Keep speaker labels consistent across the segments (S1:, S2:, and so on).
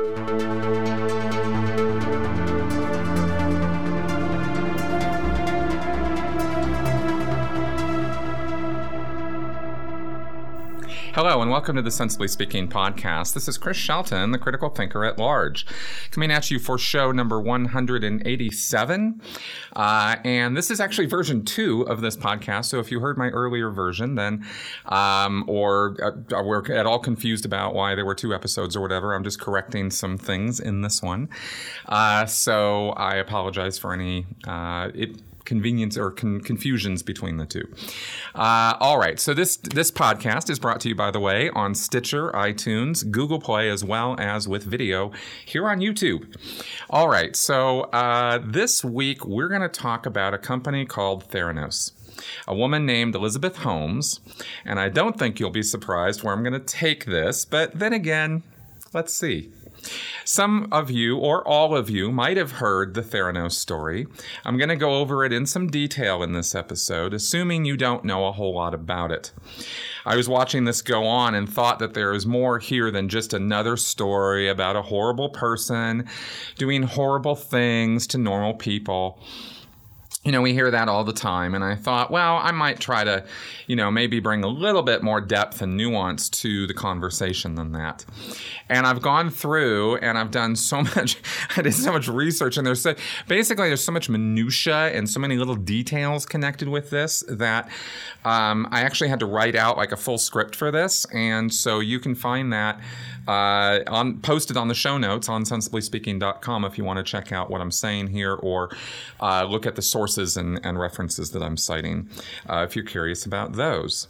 S1: Hello, and welcome to the Sensibly Speaking podcast. This is Chris Shelton, the critical thinker at large, coming at you for show number 187. Uh, and this is actually version two of this podcast. So if you heard my earlier version, then, um, or uh, were at all confused about why there were two episodes or whatever, I'm just correcting some things in this one. Uh, so I apologize for any. Uh, it, convenience or con- confusions between the two. Uh, all right, so this this podcast is brought to you, by the way, on Stitcher, iTunes, Google Play, as well as with video here on YouTube. All right, so uh, this week we're going to talk about a company called Theranos a woman named Elizabeth Holmes. And I don't think you'll be surprised where I'm going to take this, but then again, let's see. Some of you, or all of you, might have heard the Theranos story. I'm going to go over it in some detail in this episode, assuming you don't know a whole lot about it. I was watching this go on and thought that there is more here than just another story about a horrible person doing horrible things to normal people you know, we hear that all the time. And I thought, well, I might try to, you know, maybe bring a little bit more depth and nuance to the conversation than that. And I've gone through and I've done so much, I did so much research. And there's so, basically, there's so much minutia and so many little details connected with this that um, I actually had to write out like a full script for this. And so you can find that uh, on posted on the show notes on sensiblyspeaking.com if you want to check out what I'm saying here or uh, look at the sources and, and, references that I'm citing uh, if you're curious about those.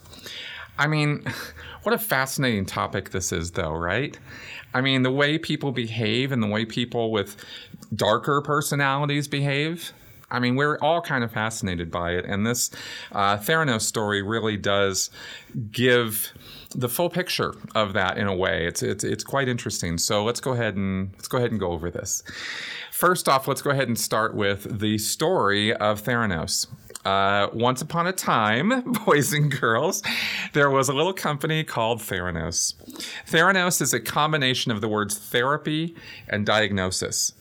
S1: I mean, what a fascinating topic this is, though, right? I mean, the way people behave and the way people with darker personalities behave. I mean, we're all kind of fascinated by it, and this uh, Theranos story really does give the full picture of that in a way. It's it's it's quite interesting. So let's go ahead and let's go ahead and go over this. First off, let's go ahead and start with the story of Theranos. Uh, once upon a time, boys and girls, there was a little company called Theranos. Theranos is a combination of the words therapy and diagnosis.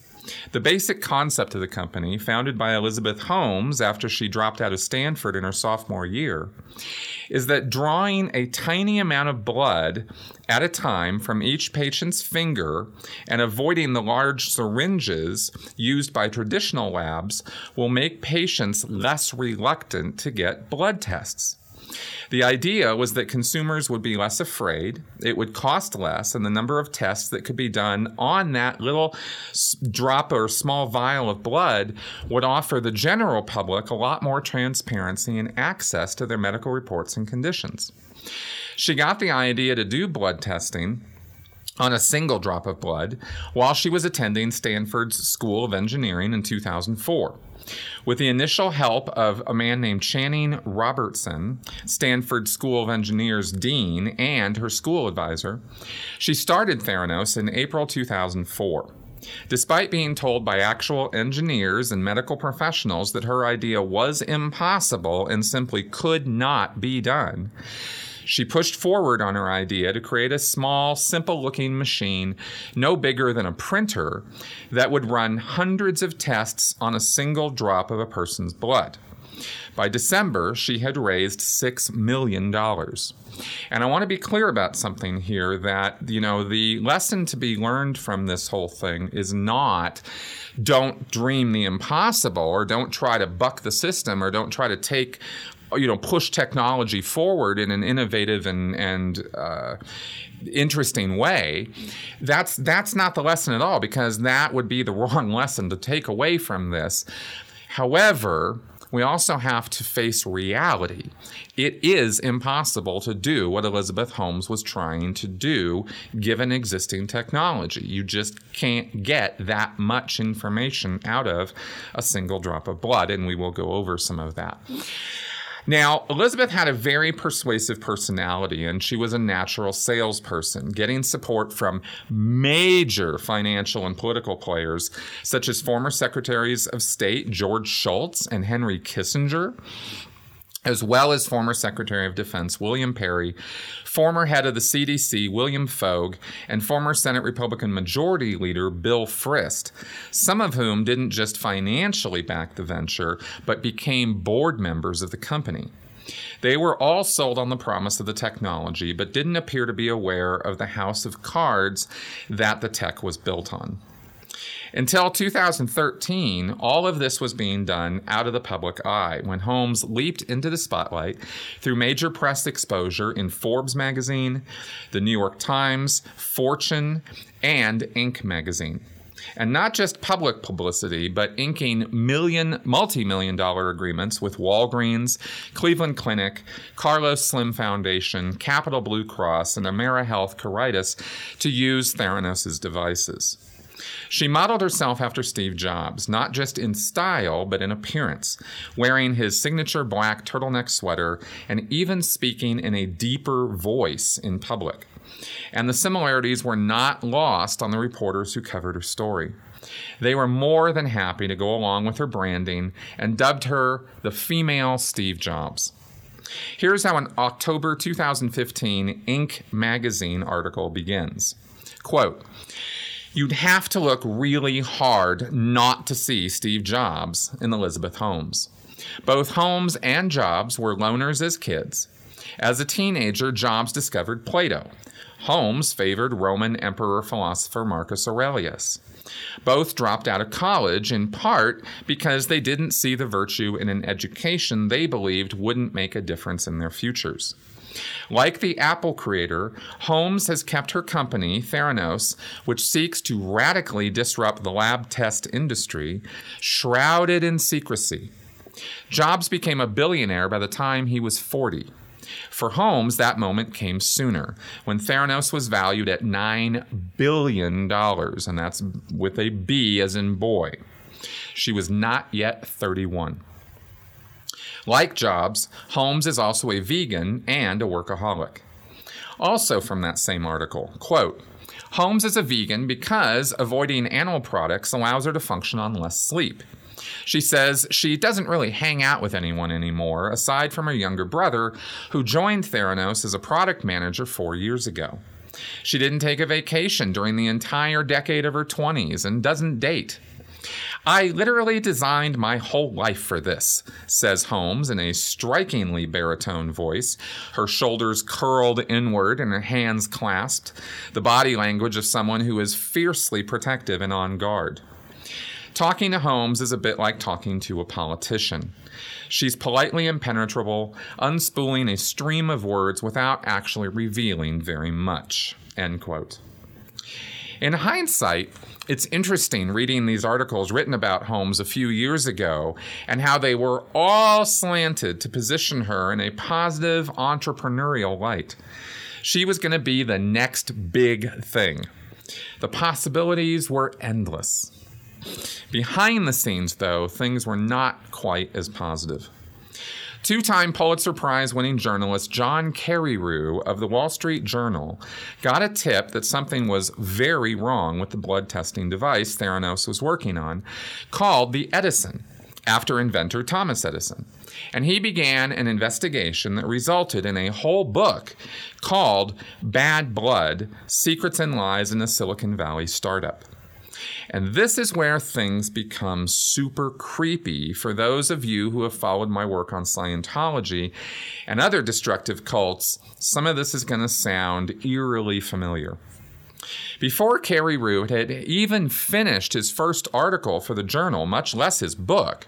S1: The basic concept of the company, founded by Elizabeth Holmes after she dropped out of Stanford in her sophomore year, is that drawing a tiny amount of blood at a time from each patient's finger and avoiding the large syringes used by traditional labs will make patients less reluctant to get blood tests. The idea was that consumers would be less afraid, it would cost less, and the number of tests that could be done on that little drop or small vial of blood would offer the general public a lot more transparency and access to their medical reports and conditions. She got the idea to do blood testing on a single drop of blood while she was attending Stanford's School of Engineering in 2004. With the initial help of a man named Channing Robertson, Stanford School of Engineers dean and her school advisor, she started Theranos in April 2004. Despite being told by actual engineers and medical professionals that her idea was impossible and simply could not be done, she pushed forward on her idea to create a small, simple looking machine no bigger than a printer that would run hundreds of tests on a single drop of a person's blood. By December, she had raised $6 million. And I want to be clear about something here that, you know, the lesson to be learned from this whole thing is not don't dream the impossible or don't try to buck the system or don't try to take you know push technology forward in an innovative and and uh, interesting way that's that's not the lesson at all because that would be the wrong lesson to take away from this however we also have to face reality. It is impossible to do what Elizabeth Holmes was trying to do given existing technology. You just can't get that much information out of a single drop of blood, and we will go over some of that. Now, Elizabeth had a very persuasive personality and she was a natural salesperson, getting support from major financial and political players such as former secretaries of state George Shultz and Henry Kissinger. As well as former Secretary of Defense William Perry, former head of the CDC William Fogg, and former Senate Republican Majority Leader Bill Frist, some of whom didn't just financially back the venture, but became board members of the company. They were all sold on the promise of the technology, but didn't appear to be aware of the house of cards that the tech was built on. Until 2013, all of this was being done out of the public eye when Holmes leaped into the spotlight through major press exposure in Forbes magazine, the New York Times, Fortune, and Inc. magazine. And not just public publicity, but inking million, multi million dollar agreements with Walgreens, Cleveland Clinic, Carlos Slim Foundation, Capital Blue Cross, and AmeriHealth Caritas to use Theranos' devices. She modeled herself after Steve Jobs, not just in style, but in appearance, wearing his signature black turtleneck sweater and even speaking in a deeper voice in public. And the similarities were not lost on the reporters who covered her story. They were more than happy to go along with her branding and dubbed her the female Steve Jobs. Here's how an October 2015 Inc. magazine article begins. Quote, You'd have to look really hard not to see Steve Jobs in Elizabeth Holmes. Both Holmes and Jobs were loners as kids. As a teenager, Jobs discovered Plato. Holmes favored Roman emperor philosopher Marcus Aurelius. Both dropped out of college in part because they didn't see the virtue in an education they believed wouldn't make a difference in their futures. Like the Apple creator, Holmes has kept her company, Theranos, which seeks to radically disrupt the lab test industry, shrouded in secrecy. Jobs became a billionaire by the time he was 40. For Holmes, that moment came sooner, when Theranos was valued at $9 billion, and that's with a B as in boy. She was not yet 31. Like Jobs, Holmes is also a vegan and a workaholic. Also from that same article, quote, Holmes is a vegan because avoiding animal products allows her to function on less sleep. She says she doesn't really hang out with anyone anymore, aside from her younger brother, who joined Theranos as a product manager four years ago. She didn't take a vacation during the entire decade of her 20s and doesn't date. I literally designed my whole life for this, says Holmes in a strikingly baritone voice, her shoulders curled inward and her hands clasped, the body language of someone who is fiercely protective and on guard. Talking to Holmes is a bit like talking to a politician. She's politely impenetrable, unspooling a stream of words without actually revealing very much. End quote. In hindsight, it's interesting reading these articles written about Holmes a few years ago and how they were all slanted to position her in a positive entrepreneurial light. She was going to be the next big thing. The possibilities were endless. Behind the scenes, though, things were not quite as positive. Two time Pulitzer Prize winning journalist John Carreyrou of the Wall Street Journal got a tip that something was very wrong with the blood testing device Theranos was working on, called the Edison, after inventor Thomas Edison. And he began an investigation that resulted in a whole book called Bad Blood Secrets and Lies in a Silicon Valley Startup. And this is where things become super creepy for those of you who have followed my work on Scientology and other destructive cults. Some of this is going to sound eerily familiar. Before Carreyrou had even finished his first article for the journal, much less his book,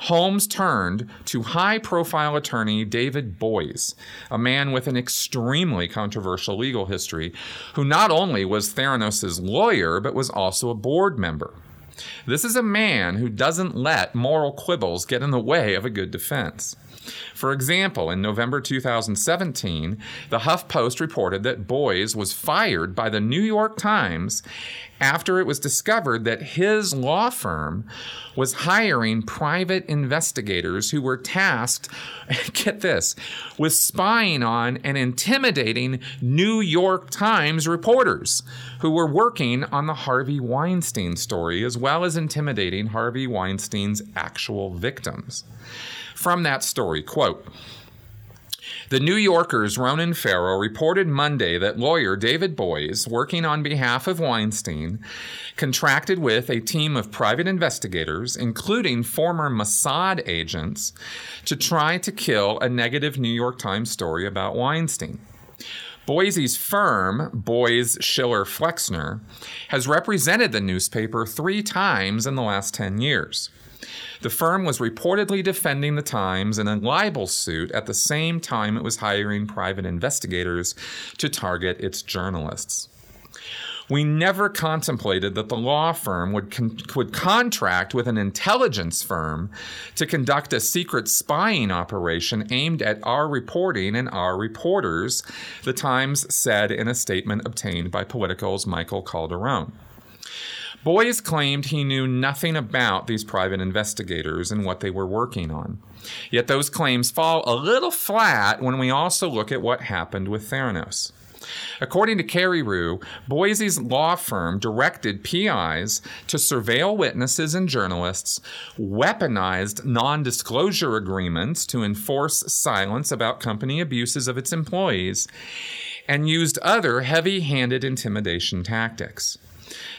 S1: Holmes turned to high profile attorney David Boies, a man with an extremely controversial legal history, who not only was Theranos' lawyer, but was also a board member. This is a man who doesn't let moral quibbles get in the way of a good defense. For example, in November 2017, the HuffPost reported that Boies was fired by the New York Times after it was discovered that his law firm was hiring private investigators who were tasked, get this, with spying on and intimidating New York Times reporters who were working on the Harvey Weinstein story, as well as intimidating Harvey Weinstein's actual victims. From that story. Quote, the New Yorker's Ronan Farrow reported Monday that lawyer David Boies, working on behalf of Weinstein, contracted with a team of private investigators, including former Mossad agents, to try to kill a negative New York Times story about Weinstein. Boies's firm, Boies Schiller Flexner, has represented the newspaper three times in the last 10 years. The firm was reportedly defending the Times in a libel suit at the same time it was hiring private investigators to target its journalists. We never contemplated that the law firm would, con- would contract with an intelligence firm to conduct a secret spying operation aimed at our reporting and our reporters, the Times said in a statement obtained by Politico's Michael Calderone. Boies claimed he knew nothing about these private investigators and what they were working on. Yet those claims fall a little flat when we also look at what happened with Theranos. According to Carreyrou, Boies's law firm directed PIs to surveil witnesses and journalists, weaponized non disclosure agreements to enforce silence about company abuses of its employees, and used other heavy handed intimidation tactics.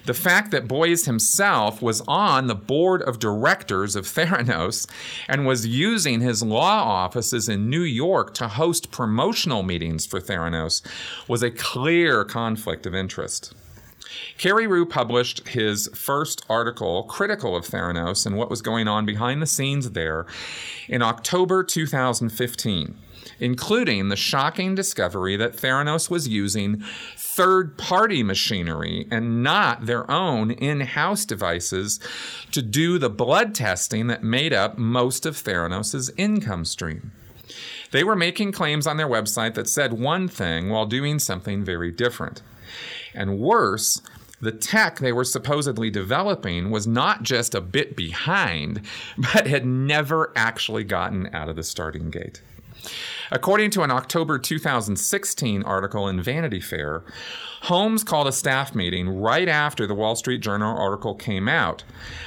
S1: The fact that Boies himself was on the board of directors of Theranos and was using his law offices in New York to host promotional meetings for Theranos was a clear conflict of interest. Carreyrou published his first article critical of Theranos and what was going on behind the scenes there in October 2015 including the shocking discovery that Theranos was using third party machinery and not their own in house devices to do the blood testing that made up most of Theranos' income stream. They were making claims on their website that said one thing while doing something very different. And worse, the tech they were supposedly developing was not just a bit behind, but had never actually gotten out of the starting gate. According to an October 2016 article in Vanity Fair, Holmes called a staff meeting right after the Wall Street Journal article came out.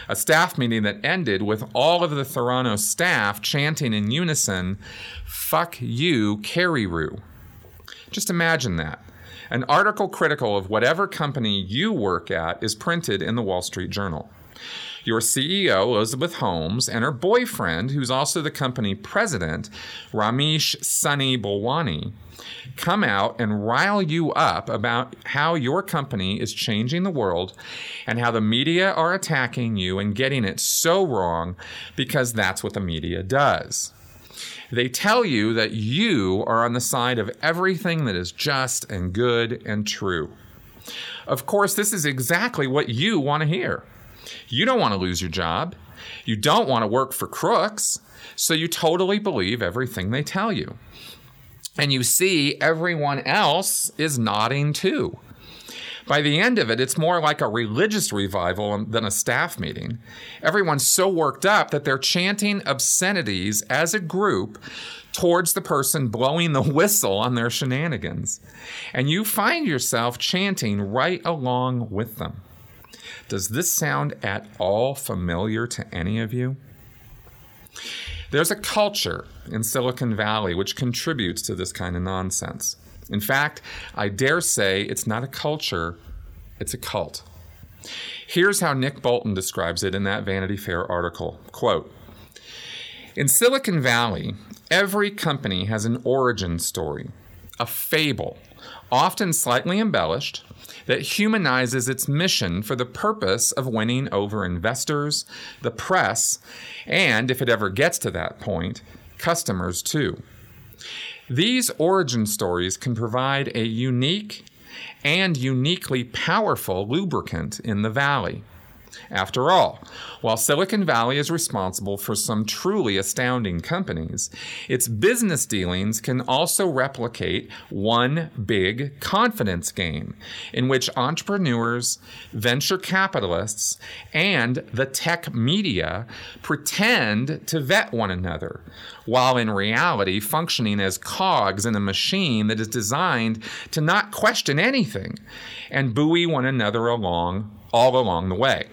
S1: A staff meeting that ended with all of the Theranos staff chanting in unison, Fuck you, Carreyrou. Just imagine that. An article critical of whatever company you work at is printed in the Wall Street Journal your CEO, Elizabeth Holmes, and her boyfriend, who's also the company president, Ramesh Sunny Balwani, come out and rile you up about how your company is changing the world and how the media are attacking you and getting it so wrong because that's what the media does. They tell you that you are on the side of everything that is just and good and true. Of course, this is exactly what you want to hear. You don't want to lose your job. You don't want to work for crooks. So you totally believe everything they tell you. And you see everyone else is nodding too. By the end of it, it's more like a religious revival than a staff meeting. Everyone's so worked up that they're chanting obscenities as a group towards the person blowing the whistle on their shenanigans. And you find yourself chanting right along with them. Does this sound at all familiar to any of you? There's a culture in Silicon Valley which contributes to this kind of nonsense. In fact, I dare say it's not a culture, it's a cult. Here's how Nick Bilton describes it in that Vanity Fair article. Quote, in Silicon Valley, every company has an origin story, a fable, often slightly embellished, that humanizes its mission for the purpose of winning over investors, the press, and, if it ever gets to that point, customers too. These origin stories can provide a unique and uniquely powerful lubricant in the valley. After all, while Silicon Valley is responsible for some truly astounding companies, its business dealings can also replicate one big confidence game in which entrepreneurs, venture capitalists, and the tech media pretend to vet one another, while in reality functioning as cogs in a machine that is designed to not question anything and buoy one another along all along the way.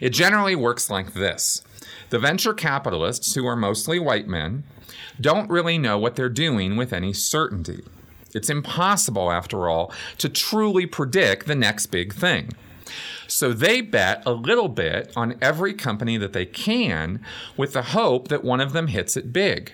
S1: It generally works like this the venture capitalists, who are mostly white men, don't really know what they're doing with any certainty. It's impossible, after all, to truly predict the next big thing. So they bet a little bit on every company that they can with the hope that one of them hits it big.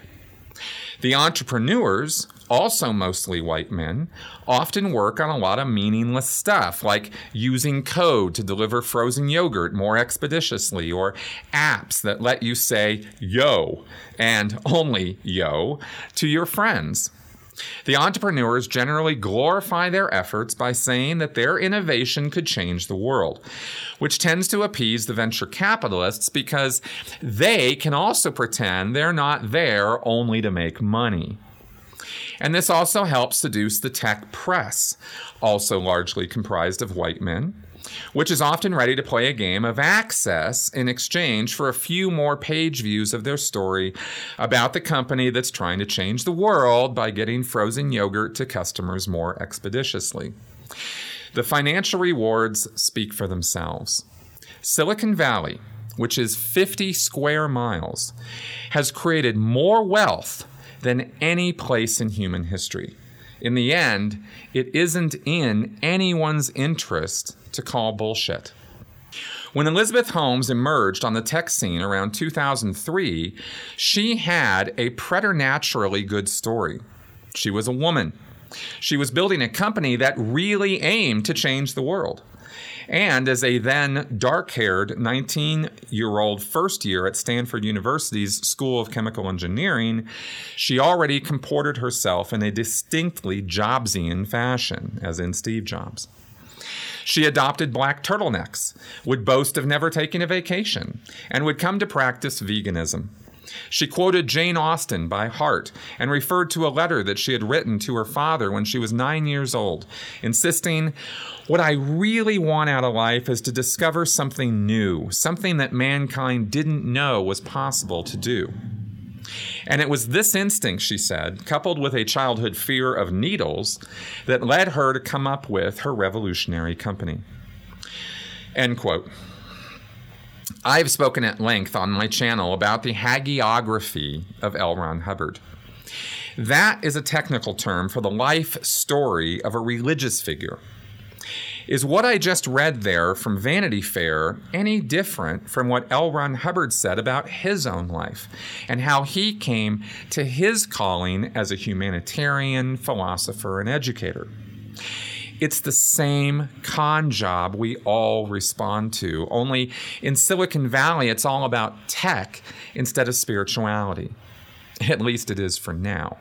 S1: The entrepreneurs, also mostly white men, often work on a lot of meaningless stuff like using code to deliver frozen yogurt more expeditiously or apps that let you say yo and only yo to your friends. The entrepreneurs generally glorify their efforts by saying that their innovation could change the world, which tends to appease the venture capitalists because they can also pretend they're not there only to make money. And this also helps seduce the tech press, also largely comprised of white men which is often ready to play a game of access in exchange for a few more page views of their story about the company that's trying to change the world by getting frozen yogurt to customers more expeditiously. The financial rewards speak for themselves. Silicon Valley, which is 50 square miles, has created more wealth than any place in human history. In the end, it isn't in anyone's interest to call bullshit. When Elizabeth Holmes emerged on the tech scene around 2003, she had a preternaturally good story. She was a woman. She was building a company that really aimed to change the world. And as a then dark haired 19 year old first year at Stanford University's School of Chemical Engineering, she already comported herself in a distinctly Jobsian fashion, as in Steve Jobs. She adopted black turtlenecks, would boast of never taking a vacation, and would come to practice veganism. She quoted Jane Austen by heart and referred to a letter that she had written to her father when she was nine years old, insisting, What I really want out of life is to discover something new, something that mankind didn't know was possible to do. And it was this instinct, she said, coupled with a childhood fear of needles, that led her to come up with her revolutionary company. End quote. I have spoken at length on my channel about the hagiography of L. Ron Hubbard. That is a technical term for the life story of a religious figure. Is what I just read there from Vanity Fair any different from what L. Ron Hubbard said about his own life and how he came to his calling as a humanitarian, philosopher, and educator? It's the same con job we all respond to, only in Silicon Valley, it's all about tech instead of spirituality. At least it is for now.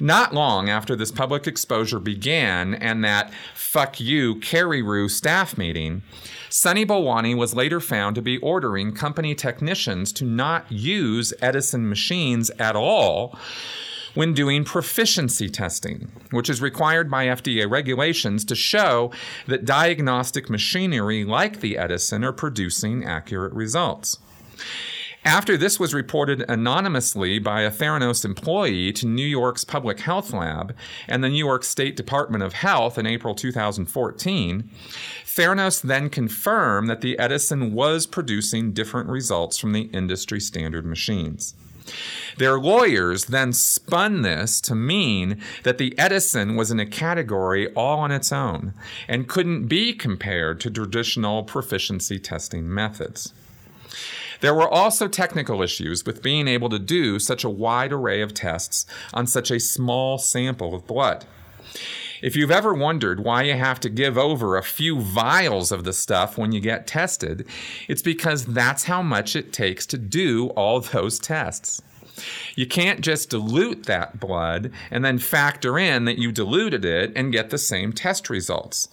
S1: Not long after this public exposure began and that fuck you Carreyrou staff meeting, Sunny Balwani was later found to be ordering company technicians to not use Edison machines at all when doing proficiency testing, which is required by FDA regulations to show that diagnostic machinery like the Edison are producing accurate results. After this was reported anonymously by a Theranos employee to New York's Public Health Lab and the New York State Department of Health in April 2014, Theranos then confirmed that the Edison was producing different results from the industry standard machines. Their lawyers then spun this to mean that the Edison was in a category all on its own and couldn't be compared to traditional proficiency testing methods. There were also technical issues with being able to do such a wide array of tests on such a small sample of blood. If you've ever wondered why you have to give over a few vials of the stuff when you get tested, it's because that's how much it takes to do all those tests. You can't just dilute that blood and then factor in that you diluted it and get the same test results.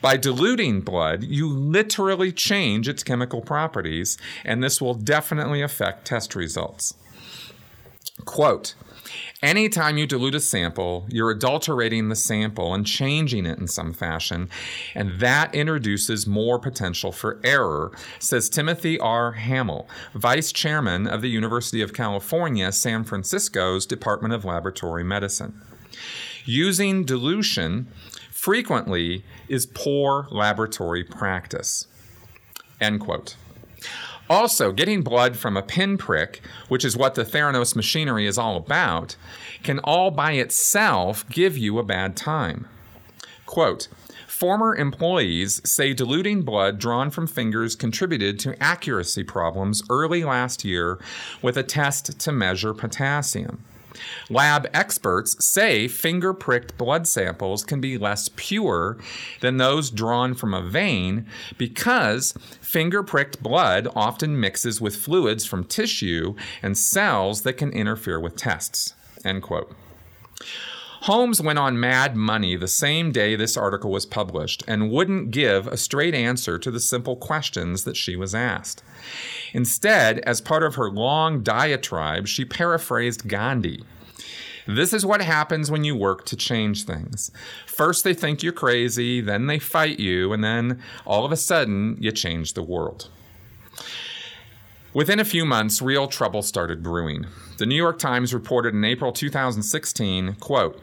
S1: By diluting blood, you literally change its chemical properties, and this will definitely affect test results. Quote, Anytime you dilute a sample, you're adulterating the sample and changing it in some fashion, and that introduces more potential for error, says Timothy R. Hamill, vice chairman of the University of California, San Francisco's Department of Laboratory Medicine. Using dilution frequently is poor laboratory practice. End quote. Also, getting blood from a pinprick, which is what the Theranos machinery is all about, can all by itself give you a bad time. Quote, Former employees say diluting blood drawn from fingers contributed to accuracy problems early last year with a test to measure potassium. Lab experts say finger pricked blood samples can be less pure than those drawn from a vein because finger pricked blood often mixes with fluids from tissue and cells that can interfere with tests. End quote. Holmes went on mad money the same day this article was published and wouldn't give a straight answer to the simple questions that she was asked. Instead, as part of her long diatribe, she paraphrased Gandhi. This is what happens when you work to change things. First, they think you're crazy, then they fight you, and then all of a sudden, you change the world. Within a few months, real trouble started brewing. The New York Times reported in April 2016, quote,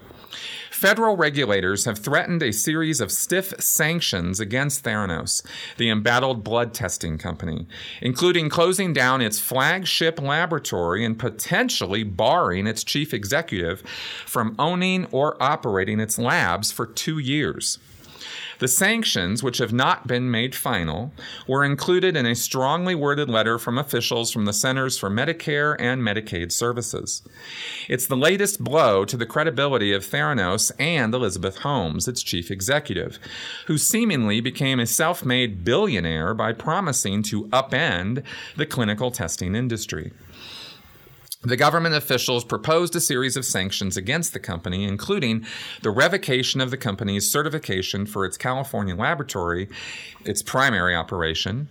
S1: Federal regulators have threatened a series of stiff sanctions against Theranos, the embattled blood testing company, including closing down its flagship laboratory and potentially barring its chief executive from owning or operating its labs for two years. The sanctions, which have not been made final, were included in a strongly worded letter from officials from the Centers for Medicare and Medicaid Services. It's the latest blow to the credibility of Theranos and Elizabeth Holmes, its chief executive, who seemingly became a self made billionaire by promising to upend the clinical testing industry. The government officials proposed a series of sanctions against the company, including the revocation of the company's certification for its California laboratory, its primary operation,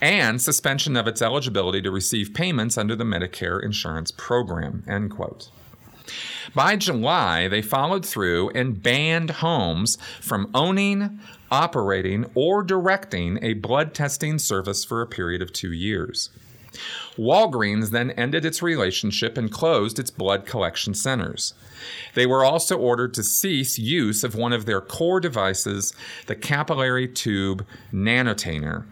S1: and suspension of its eligibility to receive payments under the Medicare insurance program. End quote. By July, they followed through and banned Holmes from owning, operating, or directing a blood testing service for a period of two years. Walgreens then ended its relationship and closed its blood collection centers. They were also ordered to cease use of one of their core devices, the capillary tube nanotainer.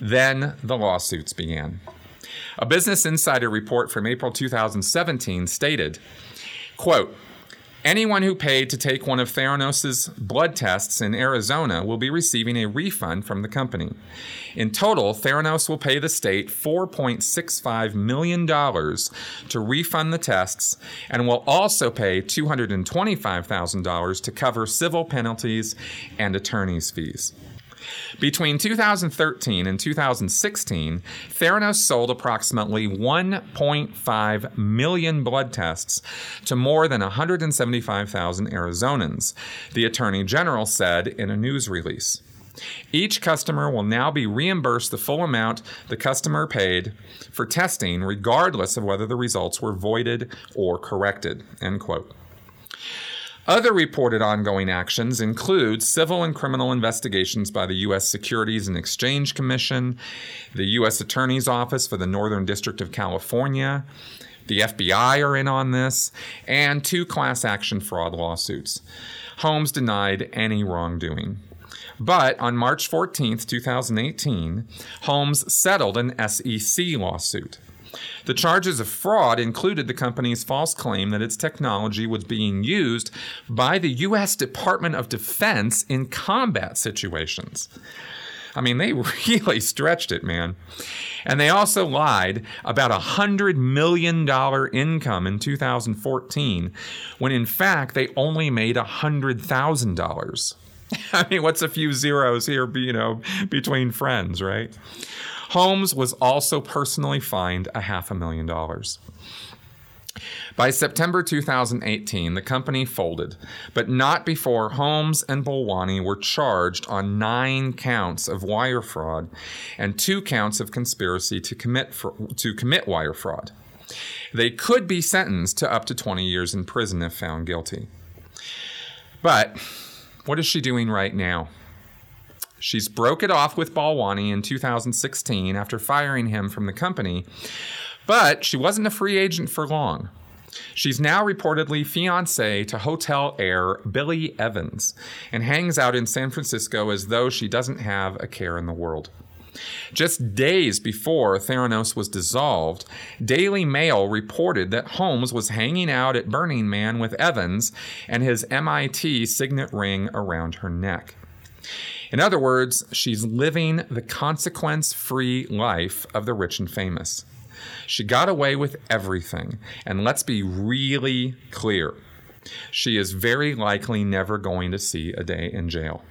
S1: Then the lawsuits began. A Business Insider report from April 2017 stated, quote, Anyone who paid to take one of Theranos' blood tests in Arizona will be receiving a refund from the company. In total, Theranos will pay the state $4.65 million to refund the tests and will also pay $225,000 to cover civil penalties and attorney's fees. Between 2013 and 2016, Theranos sold approximately 1.5 million blood tests to more than 175,000 Arizonans, the Attorney General said in a news release. Each customer will now be reimbursed the full amount the customer paid for testing, regardless of whether the results were voided or corrected. End quote. Other reported ongoing actions include civil and criminal investigations by the U.S. Securities and Exchange Commission, the U.S. Attorney's Office for the Northern District of California, the FBI are in on this, and two class action fraud lawsuits. Holmes denied any wrongdoing. But on March 14, 2018, Holmes settled an SEC lawsuit. The charges of fraud included the company's false claim that its technology was being used by the U.S. Department of Defense in combat situations. I mean, they really stretched it, man. And they also lied about a $100 million income in 2014, when in fact they only made $100,000. I mean, what's a few zeros here, you know, between friends, right? Holmes was also personally fined a half a million dollars. By September 2018, the company folded, but not before Holmes and Balwani were charged on nine counts of wire fraud and two counts of conspiracy to commit, to commit wire fraud. They could be sentenced to up to 20 years in prison if found guilty. But what is she doing right now? She's broke it off with Balwani in 2016 after firing him from the company, but she wasn't a free agent for long. She's now reportedly fiancee to hotel heir Billy Evans and hangs out in San Francisco as though she doesn't have a care in the world. Just days before Theranos was dissolved, Daily Mail reported that Holmes was hanging out at Burning Man with Evans and his MIT signet ring around her neck. In other words, she's living the consequence free life of the rich and famous. She got away with everything, and let's be really clear she is very likely never going to see a day in jail.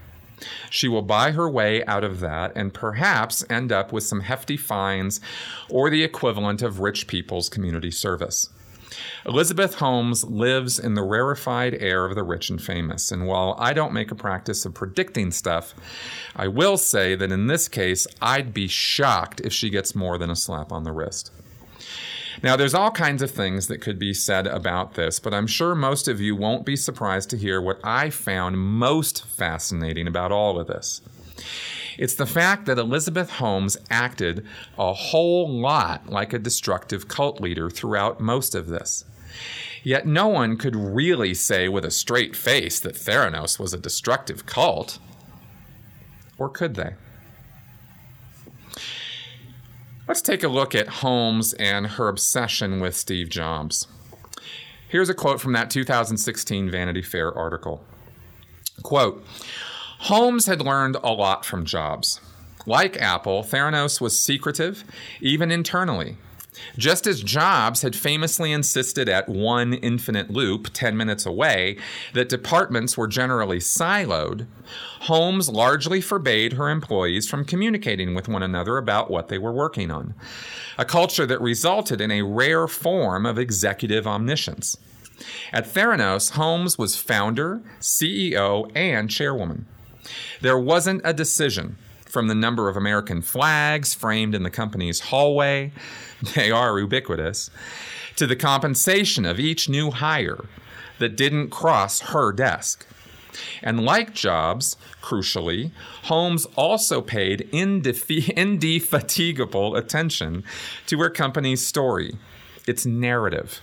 S1: She will buy her way out of that and perhaps end up with some hefty fines or the equivalent of rich people's community service. Elizabeth Holmes lives in the rarefied air of the rich and famous, and while I don't make a practice of predicting stuff, I will say that in this case, I'd be shocked if she gets more than a slap on the wrist. Now, there's all kinds of things that could be said about this, but I'm sure most of you won't be surprised to hear what I found most fascinating about all of this. It's the fact that Elizabeth Holmes acted a whole lot like a destructive cult leader throughout most of this. Yet no one could really say with a straight face that Theranos was a destructive cult. Or could they? Let's take a look at Holmes and her obsession with Steve Jobs. Here's a quote from that 2016 Vanity Fair article. Quote, Holmes had learned a lot from Jobs. Like Apple, Theranos was secretive, even internally. Just as Jobs had famously insisted at one infinite loop 10 minutes away that departments were generally siloed, Holmes largely forbade her employees from communicating with one another about what they were working on, a culture that resulted in a rare form of executive omniscience. At Theranos, Holmes was founder, CEO, and chairwoman. There wasn't a decision from the number of American flags framed in the company's hallway, they are ubiquitous, to the compensation of each new hire that didn't cross her desk. And like Jobs, crucially, Holmes also paid indefatigable attention to her company's story, its narrative.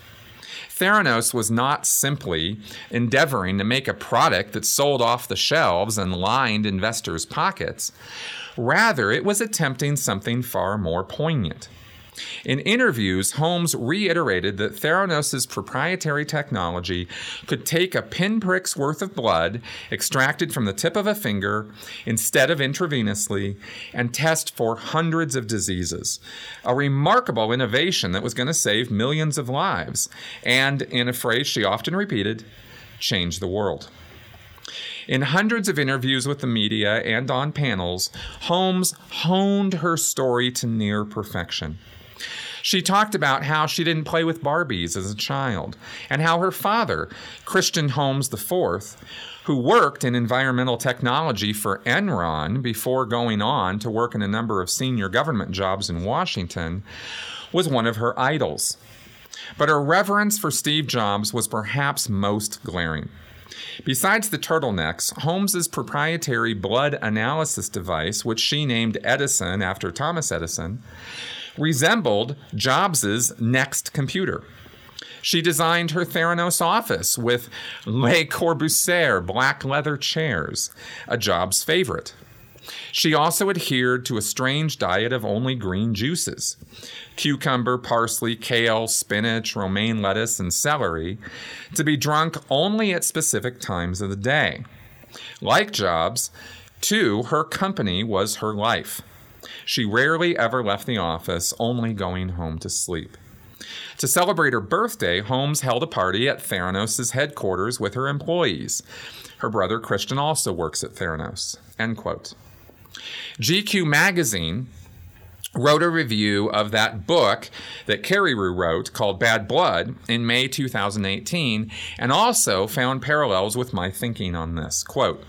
S1: Theranos was not simply endeavoring to make a product that sold off the shelves and lined investors' pockets. Rather, it was attempting something far more poignant. In interviews, Holmes reiterated that Theranos' proprietary technology could take a pinprick's worth of blood extracted from the tip of a finger instead of intravenously and test for hundreds of diseases. A remarkable innovation that was going to save millions of lives, and, in a phrase she often repeated, change the world. In hundreds of interviews with the media and on panels, Holmes honed her story to near perfection. She talked about how she didn't play with Barbies as a child, and how her father, Christian Holmes IV, who worked in environmental technology for Enron before going on to work in a number of senior government jobs in Washington, was one of her idols. But her reverence for Steve Jobs was perhaps most glaring. Besides the turtlenecks, Holmes's proprietary blood analysis device, which she named Edison after Thomas Edison, resembled Jobs's NeXT computer. She designed her Theranos office with Le Corbusier black leather chairs, a Jobs favorite. She also adhered to a strange diet of only green juices cucumber, parsley, kale, spinach, romaine lettuce, and celery to be drunk only at specific times of the day. Like Jobs, too, her company was her life. She rarely ever left the office, only going home to sleep. To celebrate her birthday, Holmes held a party at Theranos' headquarters with her employees. Her brother Christian also works at Theranos. End quote. GQ magazine wrote a review of that book that Carreyrou wrote called Bad Blood in May 2018 and also found parallels with my thinking on this. Quote,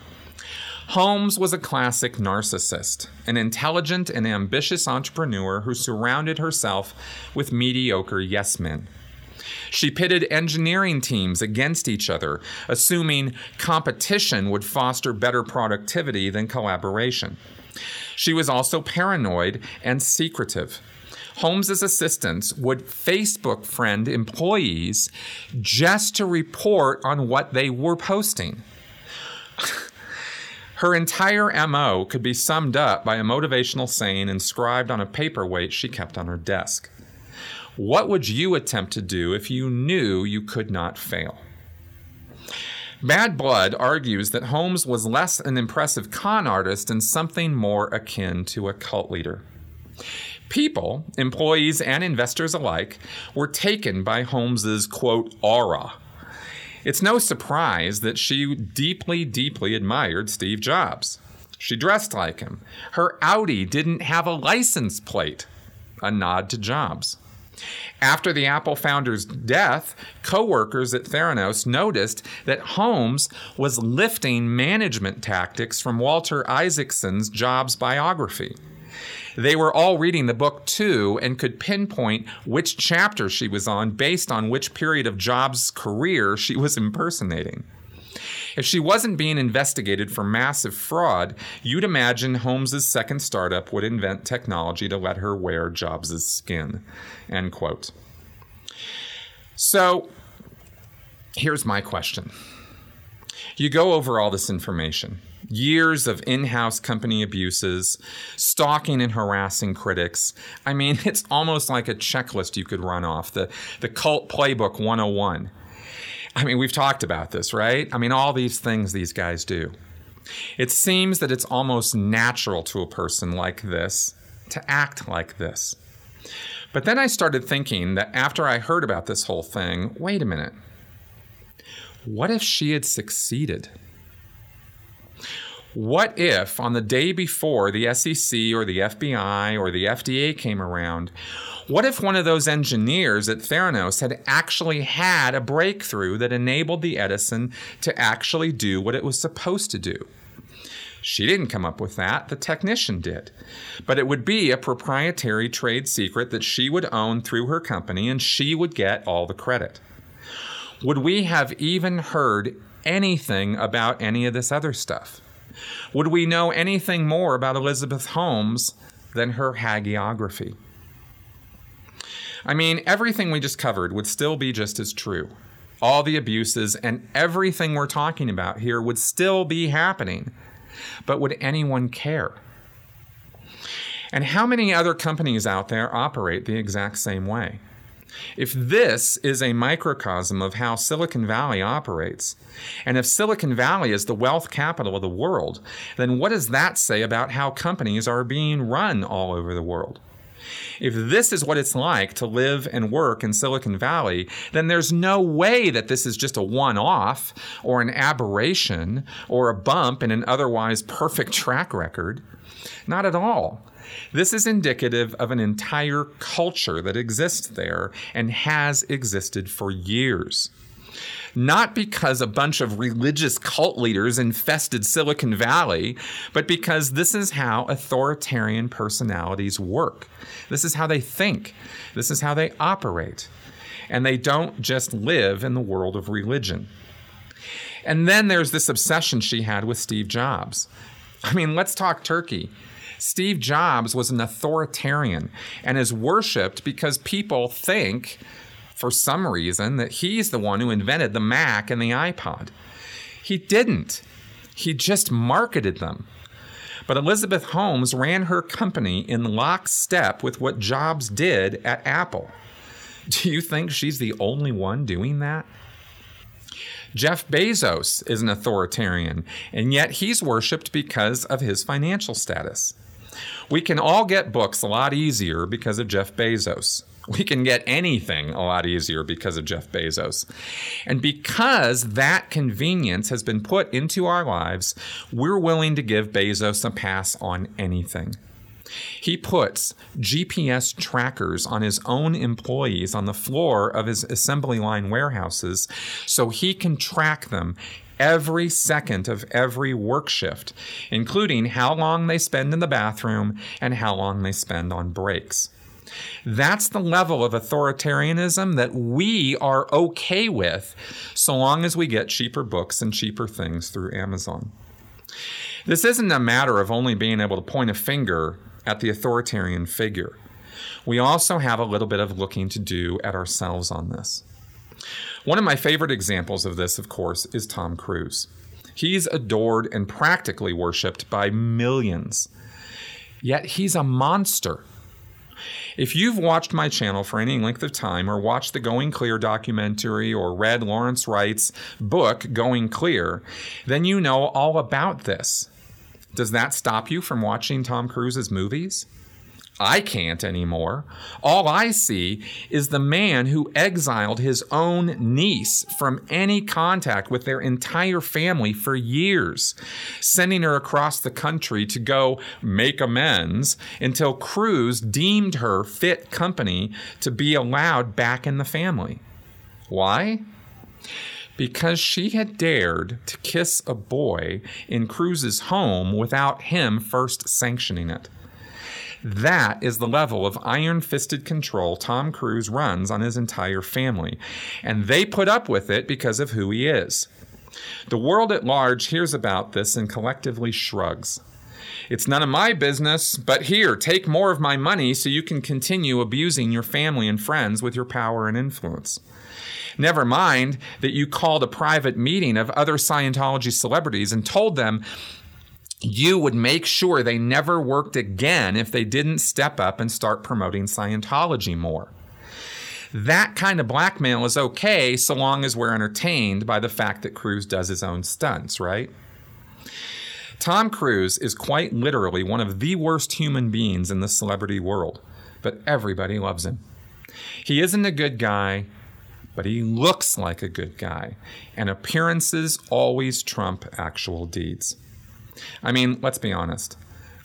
S1: Holmes was a classic narcissist, an intelligent and ambitious entrepreneur who surrounded herself with mediocre yes men. She pitted engineering teams against each other, assuming competition would foster better productivity than collaboration. She was also paranoid and secretive. Holmes's assistants would Facebook friend employees just to report on what they were posting. Her entire MO could be summed up by a motivational saying inscribed on a paperweight she kept on her desk. What would you attempt to do if you knew you could not fail? Bad Blood argues that Holmes was less an impressive con artist and something more akin to a cult leader. People, employees and investors alike, were taken by Holmes's quote aura. It's no surprise that she deeply, deeply admired Steve Jobs. She dressed like him. Her Audi didn't have a license plate, a nod to Jobs. After the Apple founder's death, coworkers at Theranos noticed that Holmes was lifting management tactics from Walter Isaacson's Jobs biography. They were all reading the book too and could pinpoint which chapter she was on based on which period of Jobs' career she was impersonating. If she wasn't being investigated for massive fraud, you'd imagine Holmes's second startup would invent technology to let her wear Jobs' skin. End quote. So here's my question. You go over all this information years of in house company abuses, stalking and harassing critics. I mean, it's almost like a checklist you could run off the, the cult playbook 101. I mean, we've talked about this, right? I mean, all these things these guys do. It seems that it's almost natural to a person like this to act like this. But then I started thinking that after I heard about this whole thing, wait a minute. What if she had succeeded? What if on the day before the SEC or the FBI or the FDA came around, what if one of those engineers at Theranos had actually had a breakthrough that enabled the Edison to actually do what it was supposed to do? She didn't come up with that, the technician did. But it would be a proprietary trade secret that she would own through her company and she would get all the credit. Would we have even heard anything about any of this other stuff? Would we know anything more about Elizabeth Holmes than her hagiography? I mean, everything we just covered would still be just as true. All the abuses and everything we're talking about here would still be happening. But would anyone care? And how many other companies out there operate the exact same way? If this is a microcosm of how Silicon Valley operates, and if Silicon Valley is the wealth capital of the world, then what does that say about how companies are being run all over the world? If this is what it's like to live and work in Silicon Valley, then there's no way that this is just a one off or an aberration or a bump in an otherwise perfect track record. Not at all. This is indicative of an entire culture that exists there and has existed for years. Not because a bunch of religious cult leaders infested Silicon Valley, but because this is how authoritarian personalities work. This is how they think. This is how they operate. And they don't just live in the world of religion. And then there's this obsession she had with Steve Jobs. I mean, let's talk turkey. Steve Jobs was an authoritarian and is worshiped because people think, for some reason, that he's the one who invented the Mac and the iPod. He didn't, he just marketed them. But Elizabeth Holmes ran her company in lockstep with what Jobs did at Apple. Do you think she's the only one doing that? Jeff Bezos is an authoritarian, and yet he's worshiped because of his financial status. We can all get books a lot easier because of Jeff Bezos. We can get anything a lot easier because of Jeff Bezos. And because that convenience has been put into our lives, we're willing to give Bezos a pass on anything. He puts GPS trackers on his own employees on the floor of his assembly line warehouses so he can track them every second of every work shift, including how long they spend in the bathroom and how long they spend on breaks. That's the level of authoritarianism that we are okay with so long as we get cheaper books and cheaper things through Amazon. This isn't a matter of only being able to point a finger at the authoritarian figure. We also have a little bit of looking to do at ourselves on this. One of my favorite examples of this, of course, is Tom Cruise. He's adored and practically worshiped by millions. Yet he's a monster. If you've watched my channel for any length of time or watched the Going Clear documentary or read Lawrence Wright's book, Going Clear, then you know all about this. Does that stop you from watching Tom Cruise's movies? I can't anymore. All I see is the man who exiled his own niece from any contact with their entire family for years, sending her across the country to go make amends until Cruise deemed her fit company to be allowed back in the family. Why? Because she had dared to kiss a boy in Cruise's home without him first sanctioning it. That is the level of iron fisted control Tom Cruise runs on his entire family. And they put up with it because of who he is. The world at large hears about this and collectively shrugs. It's none of my business, but here, take more of my money so you can continue abusing your family and friends with your power and influence. Never mind that you called a private meeting of other Scientology celebrities and told them you would make sure they never worked again if they didn't step up and start promoting Scientology more. That kind of blackmail is okay so long as we're entertained by the fact that Cruise does his own stunts, right? Tom Cruise is quite literally one of the worst human beings in the celebrity world, but everybody loves him. He isn't a good guy, but he looks like a good guy, and appearances always trump actual deeds. I mean, let's be honest.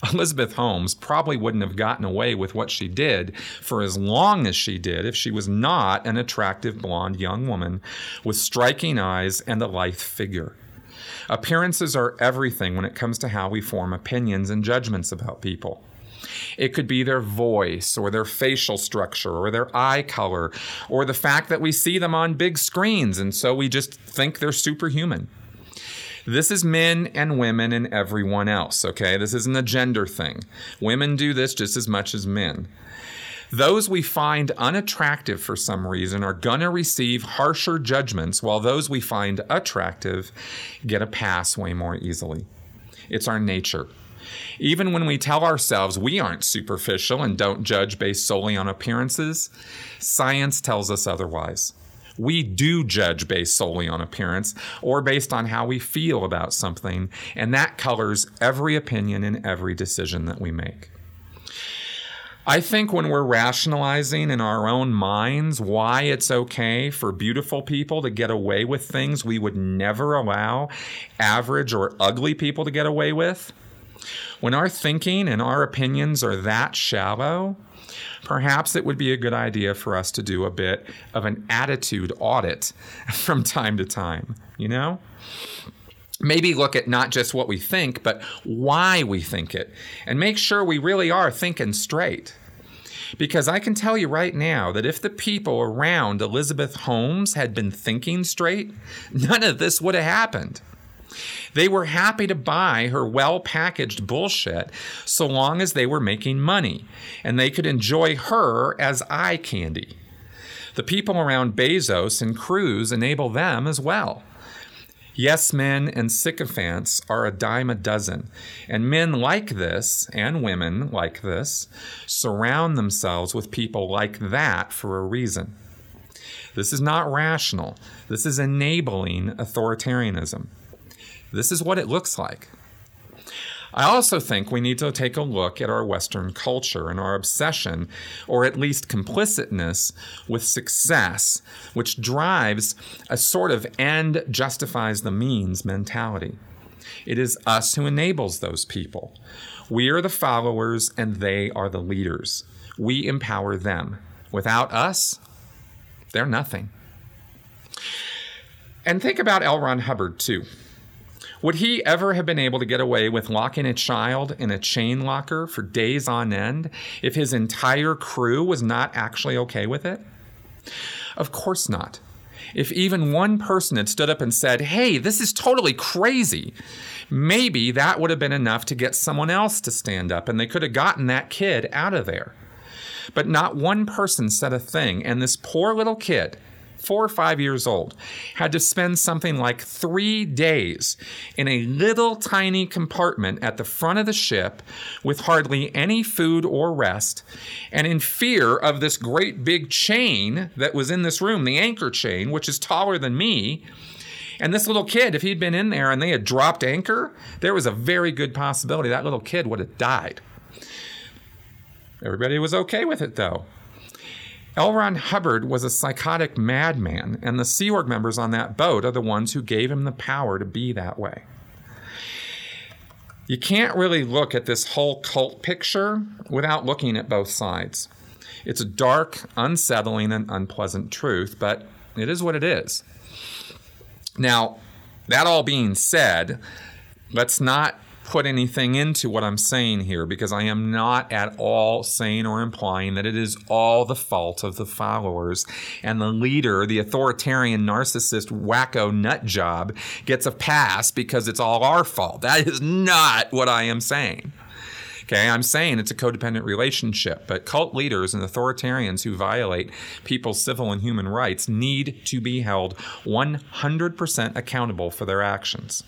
S1: Elizabeth Holmes probably wouldn't have gotten away with what she did for as long as she did if she was not an attractive blonde young woman with striking eyes and a lithe figure. Appearances are everything when it comes to how we form opinions and judgments about people. It could be their voice or their facial structure or their eye color or the fact that we see them on big screens and so we just think they're superhuman. This is men and women and everyone else, okay? This isn't a gender thing. Women do this just as much as men. Those we find unattractive for some reason are going to receive harsher judgments, while those we find attractive get a pass way more easily. It's our nature. Even when we tell ourselves we aren't superficial and don't judge based solely on appearances, science tells us otherwise we do judge based solely on appearance or based on how we feel about something, and that colors every opinion and every decision that we make. I think when we're rationalizing in our own minds why it's okay for beautiful people to get away with things we would never allow average or ugly people to get away with, when our thinking and our opinions are that shallow, perhaps it would be a good idea for us to do a bit of an attitude audit from time to time, you know? Maybe look at not just what we think, but why we think it, and make sure we really are thinking straight. Because I can tell you right now that if the people around Elizabeth Holmes had been thinking straight, none of this would have happened. They were happy to buy her well packaged bullshit so long as they were making money and they could enjoy her as eye candy. The people around Bezos and Cruise enable them as well. Yes men and sycophants are a dime a dozen, and men like this, and women like this, surround themselves with people like that for a reason. This is not rational. This is enabling authoritarianism. This is what it looks like. I also think we need to take a look at our Western culture and our obsession, or at least complicitness, with success, which drives a sort of end justifies the means mentality. It is us who enables those people. We are the followers and they are the leaders. We empower them. Without us, they're nothing. And think about L. Ron Hubbard, too. Would he ever have been able to get away with locking a child in a chain locker for days on end if his entire crew was not actually okay with it? Of course not. If even one person had stood up and said, hey, this is totally crazy, maybe that would have been enough to get someone else to stand up and they could have gotten that kid out of there. But not one person said a thing, and this poor little kid four or five years old, had to spend something like three days in a little tiny compartment at the front of the ship with hardly any food or rest, and in fear of this great big chain that was in this room, the anchor chain, which is taller than me. And this little kid, if he'd been in there and they had dropped anchor, there was a very good possibility that little kid would have died. Everybody was okay with it, though. L. Ron Hubbard was a psychotic madman, and the Sea Org members on that boat are the ones who gave him the power to be that way. You can't really look at this whole cult picture without looking at both sides. It's a dark, unsettling, and unpleasant truth, but it is what it is. Now, that all being said, let's not put anything into what I'm saying here because I am not at all saying or implying that it is all the fault of the followers and the leader, the authoritarian narcissist wacko nut job, gets a pass because it's all our fault. That is not what I am saying. Okay, I'm saying it's a codependent relationship, but cult leaders and authoritarians who violate people's civil and human rights need to be held 100% accountable for their actions.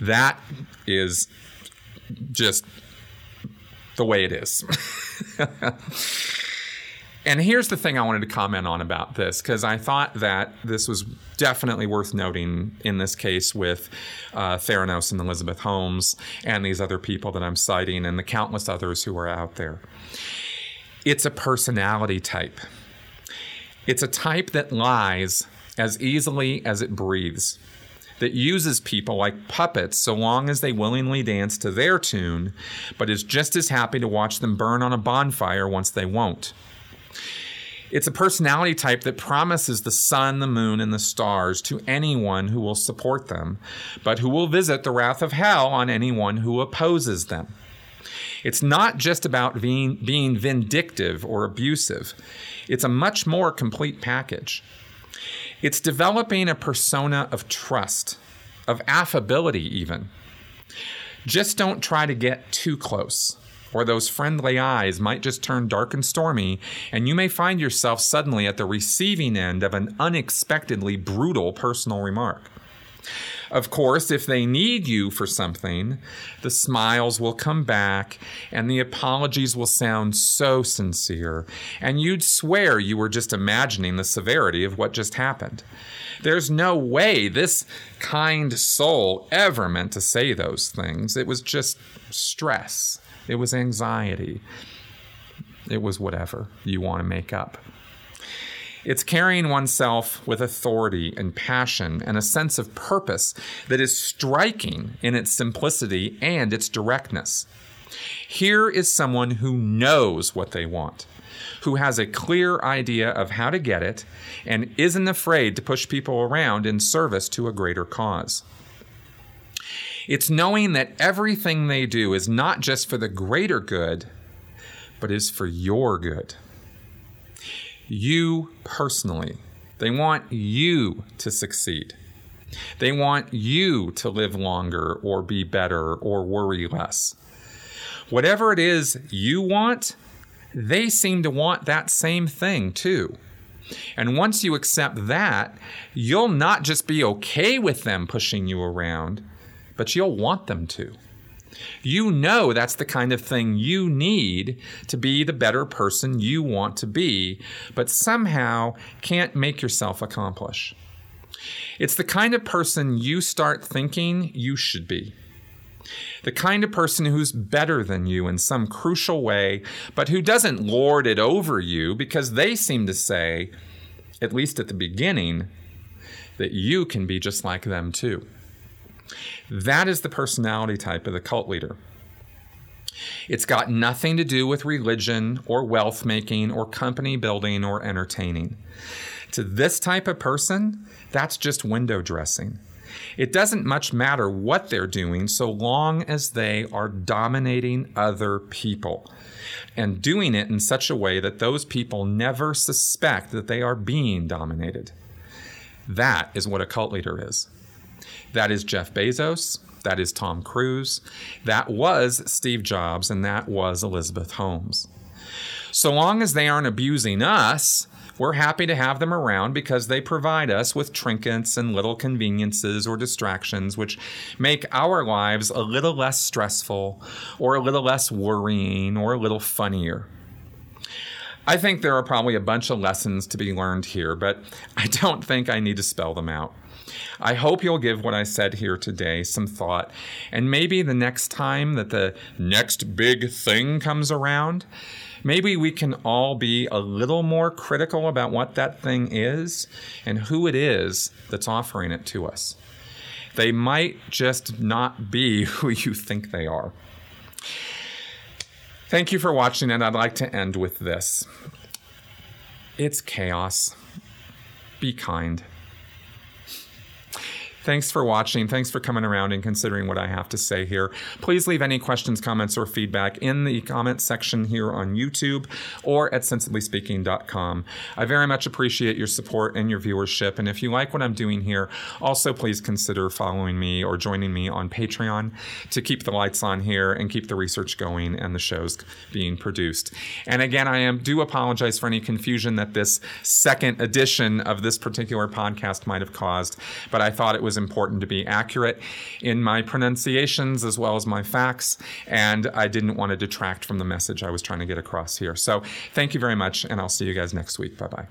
S1: That is just the way it is. and here's the thing I wanted to comment on about this because I thought that this was definitely worth noting in this case with uh, Theranos and Elizabeth Holmes and these other people that I'm citing and the countless others who are out there. It's a personality type. It's a type that lies as easily as it breathes that uses people like puppets so long as they willingly dance to their tune, but is just as happy to watch them burn on a bonfire once they won't. It's a personality type that promises the sun, the moon, and the stars to anyone who will support them, but who will visit the wrath of hell on anyone who opposes them. It's not just about being, being vindictive or abusive, it's a much more complete package. It's developing a persona of trust, of affability, even. Just don't try to get too close, or those friendly eyes might just turn dark and stormy, and you may find yourself suddenly at the receiving end of an unexpectedly brutal personal remark. Of course, if they need you for something, the smiles will come back and the apologies will sound so sincere, and you'd swear you were just imagining the severity of what just happened. There's no way this kind soul ever meant to say those things. It was just stress, it was anxiety, it was whatever you want to make up. It's carrying oneself with authority and passion and a sense of purpose that is striking in its simplicity and its directness. Here is someone who knows what they want, who has a clear idea of how to get it, and isn't afraid to push people around in service to a greater cause. It's knowing that everything they do is not just for the greater good, but is for your good you personally. They want you to succeed. They want you to live longer or be better or worry less. Whatever it is you want, they seem to want that same thing too. And once you accept that, you'll not just be okay with them pushing you around, but you'll want them to. You know that's the kind of thing you need to be the better person you want to be, but somehow can't make yourself accomplish. It's the kind of person you start thinking you should be. The kind of person who's better than you in some crucial way, but who doesn't lord it over you because they seem to say, at least at the beginning, that you can be just like them too. That is the personality type of the cult leader. It's got nothing to do with religion or wealth making or company building or entertaining. To this type of person, that's just window dressing. It doesn't much matter what they're doing so long as they are dominating other people and doing it in such a way that those people never suspect that they are being dominated. That is what a cult leader is. That is Jeff Bezos. That is Tom Cruise. That was Steve Jobs, and that was Elizabeth Holmes. So long as they aren't abusing us, we're happy to have them around because they provide us with trinkets and little conveniences or distractions, which make our lives a little less stressful or a little less worrying or a little funnier. I think there are probably a bunch of lessons to be learned here, but I don't think I need to spell them out. I hope you'll give what I said here today some thought, and maybe the next time that the next big thing comes around, maybe we can all be a little more critical about what that thing is and who it is that's offering it to us. They might just not be who you think they are. Thank you for watching, and I'd like to end with this it's chaos. Be kind. Thanks for watching. Thanks for coming around and considering what I have to say here. Please leave any questions, comments, or feedback in the comment section here on YouTube or at sensiblyspeaking.com. I very much appreciate your support and your viewership. And if you like what I'm doing here, also please consider following me or joining me on Patreon to keep the lights on here and keep the research going and the shows being produced. And again, I am do apologize for any confusion that this second edition of this particular podcast might have caused, but I thought it was important to be accurate in my pronunciations as well as my facts, and I didn't want to detract from the message I was trying to get across here. So thank you very much, and I'll see you guys next week. Bye bye.